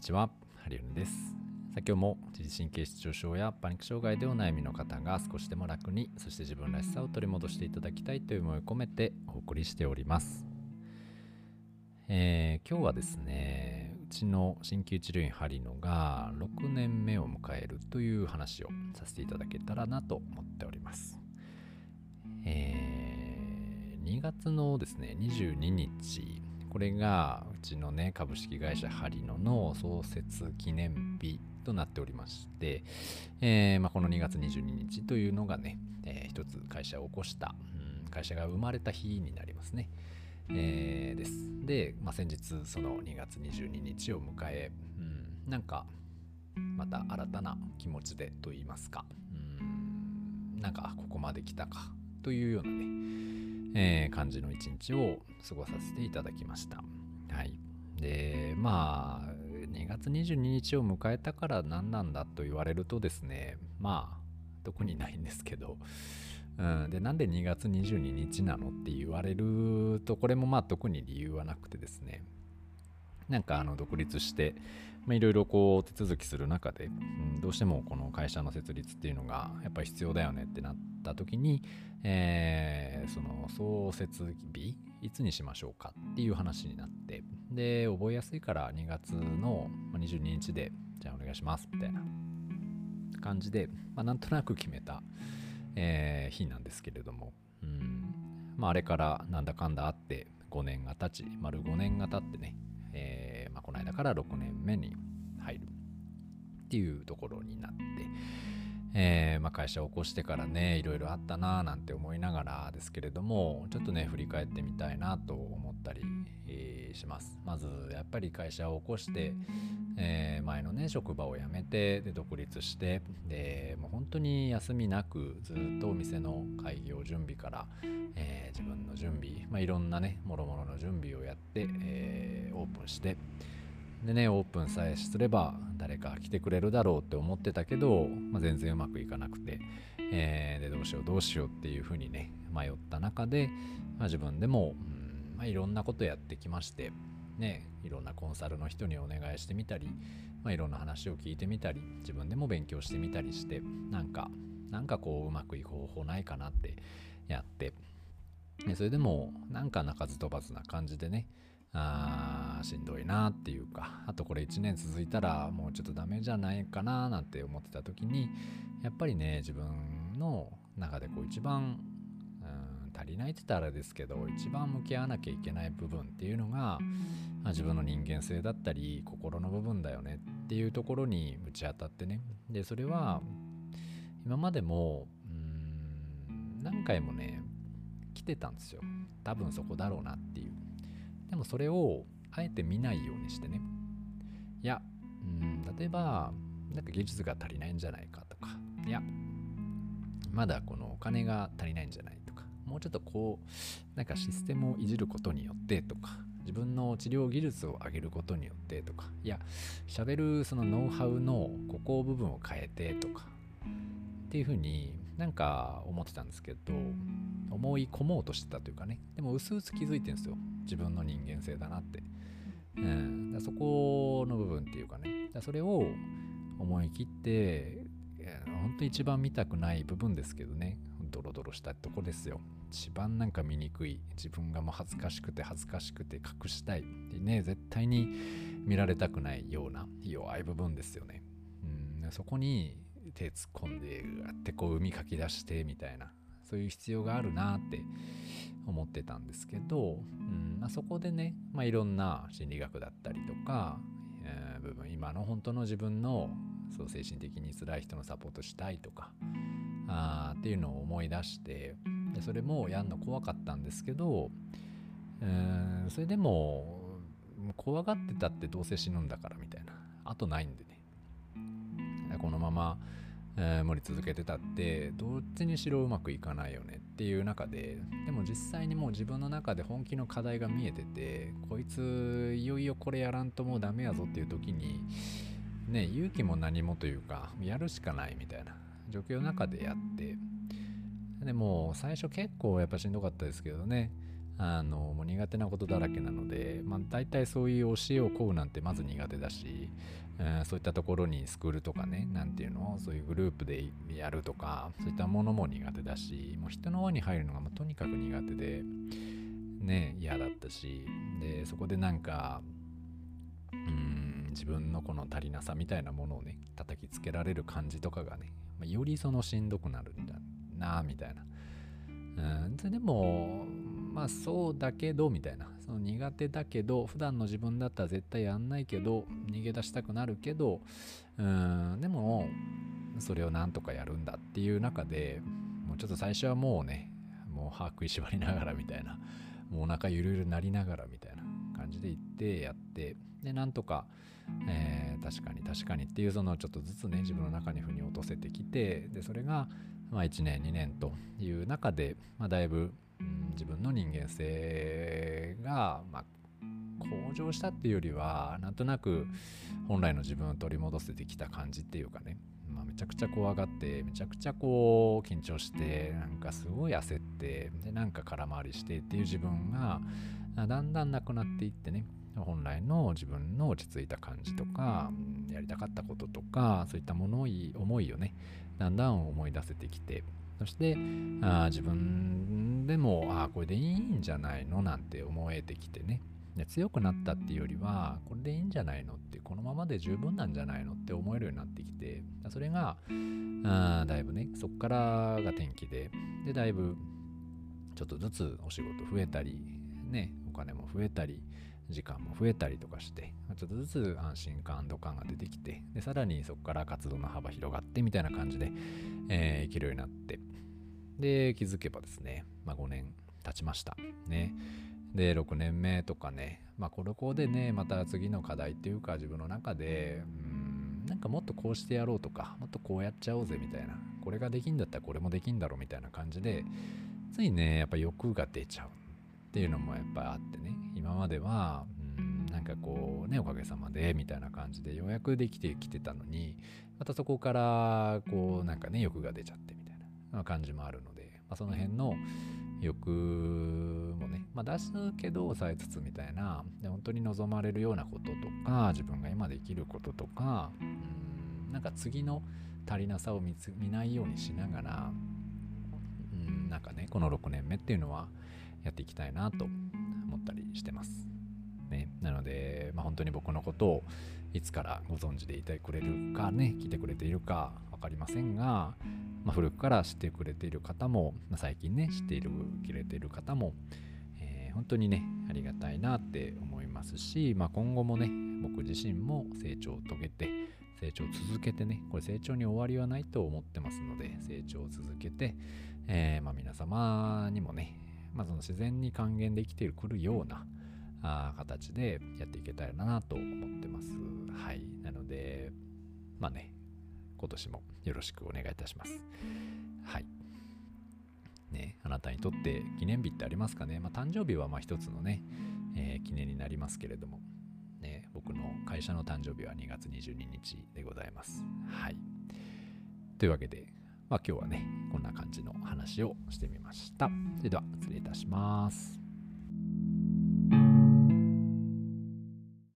にちは、ハリウンです。さ今日も自律神経失調症やパニック障害でお悩みの方が少しでも楽に、そして自分らしさを取り戻していただきたいという思いを込めてお送りしております。えー、今日はですね、うちの鍼灸治療院ハリノが6年目を迎えるという話をさせていただけたらなと思っております。えー、2月のですね、22日、これがうちのね株式会社ハリノの創設記念日となっておりまして、えーまあ、この2月22日というのがね、えー、一つ会社を起こした、うん、会社が生まれた日になりますね。えー、です。で、まあ、先日その2月22日を迎え、うん、なんかまた新たな気持ちでと言いますか、うん、なんかここまで来たかというようなね、えー、感じの一日を過ごさせていただきました。はい。で、まあ、2月22日を迎えたから何なんだと言われるとですね、まあ、特にないんですけど、うん、で、なんで2月22日なのって言われると、これもまあ特に理由はなくてですね、なんかあの独立して、いろいろこう手続きする中で、うん、どうしてもこの会社の設立っていうのがやっぱり必要だよねってなった時に、えー、その創設日いつにしましょうかっていう話になってで覚えやすいから2月の22日でじゃあお願いしますみたいな感じで、まあ、なんとなく決めた、えー、日なんですけれども、うんまあ、あれからなんだかんだあって5年が経ち丸5年が経ってね、あ、この間から6年目に入る。っていうところになって、えー、まあ、会社を起こしてからねいろいろあったなーなんて思いながらですけれどもちょっとね振り返ってみたいなと思ったり、えー、します。まずやっぱり会社を起こして、えー、前のね職場を辞めてで独立してでもう本当に休みなくずっとお店の開業準備から、え自分の準備、まあ、いろんなねもろもろの準備をやって、えオープンしてでねオープンさえすれば誰か来てくれるだろうって思ってたけど、まあ、全然うまくいかなくて、えー、でどうしようどうしようっていうふうにね迷った中で、まあ、自分でも、うんまあ、いろんなことやってきましてねいろんなコンサルの人にお願いしてみたり、まあ、いろんな話を聞いてみたり自分でも勉強してみたりしてなんかなんかこううまくいく方法ないかなってやってでそれでもなんか鳴かず飛ばずな感じでねあーしんどいなっていうかあとこれ1年続いたらもうちょっとダメじゃないかななんて思ってた時にやっぱりね自分の中でこう一番足りないって言ったらあれですけど一番向き合わなきゃいけない部分っていうのが、まあ、自分の人間性だったり心の部分だよねっていうところにぶち当たってね。でそれは今までもうん何回もね来てたんですよ。多分そこだろうなっていう。でもそれをあえて見ないようにしてね。いやうん例えばなんか技術が足りないんじゃないかとか。いやまだこのお金が足りないんじゃないもうちょっとこうなんかシステムをいじることによってとか自分の治療技術を上げることによってとかいや喋るそのノウハウのここ部分を変えてとかっていうふうになんか思ってたんですけど思い込もうとしてたというかねでも薄々気づいてるんですよ自分の人間性だなって、うん、だそこの部分っていうかねだそれを思い切って本当に一番見たくない部分ですけどねドロドロしたとこですよ。一番なんか見にくい。自分がもう恥ずかしくて恥ずかしくて隠したい。ってね絶対に見られたくないような弱い部分ですよね、うん、そこに手突っ込んでやってこう海かき出してみたいなそういう必要があるなって思ってたんですけど、うん。まあ、そこでね、まあ、いろんな心理学だったりとか、えー、部分今の本当の自分のそう精神的に辛い人のサポートしたいとかあっていうのを思い出してでそれもやんの怖かったんですけど、えー、それでも怖がってたってどうせ死ぬんだからみたいな。あとないんでね。このまま、えー、盛り続けてたってどっちにしろうまくいかないよね。っていう中ででも実際にもう自分の中で本気の課題が見えててこいついよいよこれやらんともうダメやぞっていう時にね勇気も何もというかやるしかないみたいな。状況の中でやってでも最初結構やっぱしんどかったですけどね。あのもう苦手なことだらけなので、まあ、大体そういう教えを請うなんてまず苦手だし、うん、そういったところにスクールとかね何ていうのそういうグループでやるとかそういったものも苦手だしもう人の輪に入るのがもうとにかく苦手でね嫌だったしでそこでなんかうん自分のこの足りなさみたいなものをね叩きつけられる感じとかがね、まあ、よりそのしんどくなるんだなみたいな。うん、でもまあそうだけどみたいな。その苦手だけど普段の自分だったら絶対やんないけど逃げ出したくなるけどうんでもそれをなんとかやるんだっていう中でもうちょっと最初はもうねもう歯食いしばりながらみたいな。もうお腹ゆるゆるなりながらみたいな。感じで行ってやってでなんとか、えー、確かに確かにっていうそのちょっとずつね自分の中に腑に落とせてきてでそれがまあ1年2年という中で、まあ、だいぶうん自分の人間性が、まあ、向上したっていうよりはなんとなく本来の自分を取り戻せてきた感じっていうかね、まあ、めちゃくちゃ怖がってめちゃくちゃこう緊張してなんかすごい焦ってでなんか空回りしてっていう自分がだんだんなくなっていってね本来の自分の落ち着いた感じとかやりたかったこととかそういったものを思いをねだんだん思い出せてきてそしてあ自分でもあこれでいいんじゃないの？なんて思えてきてね強くなったっていうよりはこれでいいんじゃないのってこのままで十分なんじゃないの？って思えるようになってきてそれがあだいぶねそっからが転機ででだいぶちょっとずつお仕事増えたりねお金も増えたり時間も増えたりとかしてちょっとずつ安心感安堵感が出てきてでさらにそこから活動の幅広がってみたいな感じで、えー、生きるようになってで気づけばですね、まあ、5年経ちました。ね。で6年目とかねまあこれこでねまた次の課題っていうか自分の中でうんなんかもっとこうしてやろうとかもっとこうやっちゃおうぜみたいなこれができんだったらこれもできんだろうみたいな感じでついねやっぱ欲が出ちゃう。っていうのもやっぱりあってね。今まではうんなんかこうねおかげさまでみたいな感じでようやくできてきてたのにまたそこからこうなんかね欲が出ちゃってみたいな感じもあるので、まあ、その辺の欲もね、まあ、出すけど抑えつつみたいな本当に望まれるようなこととか自分が今できることとかうんなんか次の足りなさを見つ見ないようにしながらうんなんかねこの6年目っていうのはやっていきたいなと思ったりしてます。ね、なので、まあ、本当に僕のことをいつからご存知でいてくれるかね聞いてくれているか分かりませんが、まあ、古くから知ってくれている方も、まあ、最近ね知っているくれている方も、えー、本当にねありがたいなって思いますし、まあ、今後もね僕自身も成長を遂げて成長を続けてねこれ成長に終わりはないと思ってますので成長を続けて、えー、ま、皆様にもねまあ、その自然に還元できてくるようなあ形でやっていけたらなと思ってます。はい。なので、まあね、今年もよろしくお願いいたします。はい。ね、あなたにとって記念日ってありますかね？まあ、誕生日はまあ一つのね、えー、記念になりますけれども、ね、僕の会社の誕生日は2月22日でございます。はい。というわけで、まあ、今日はね、こんな感じの話をしてみました。それでは失礼いたします。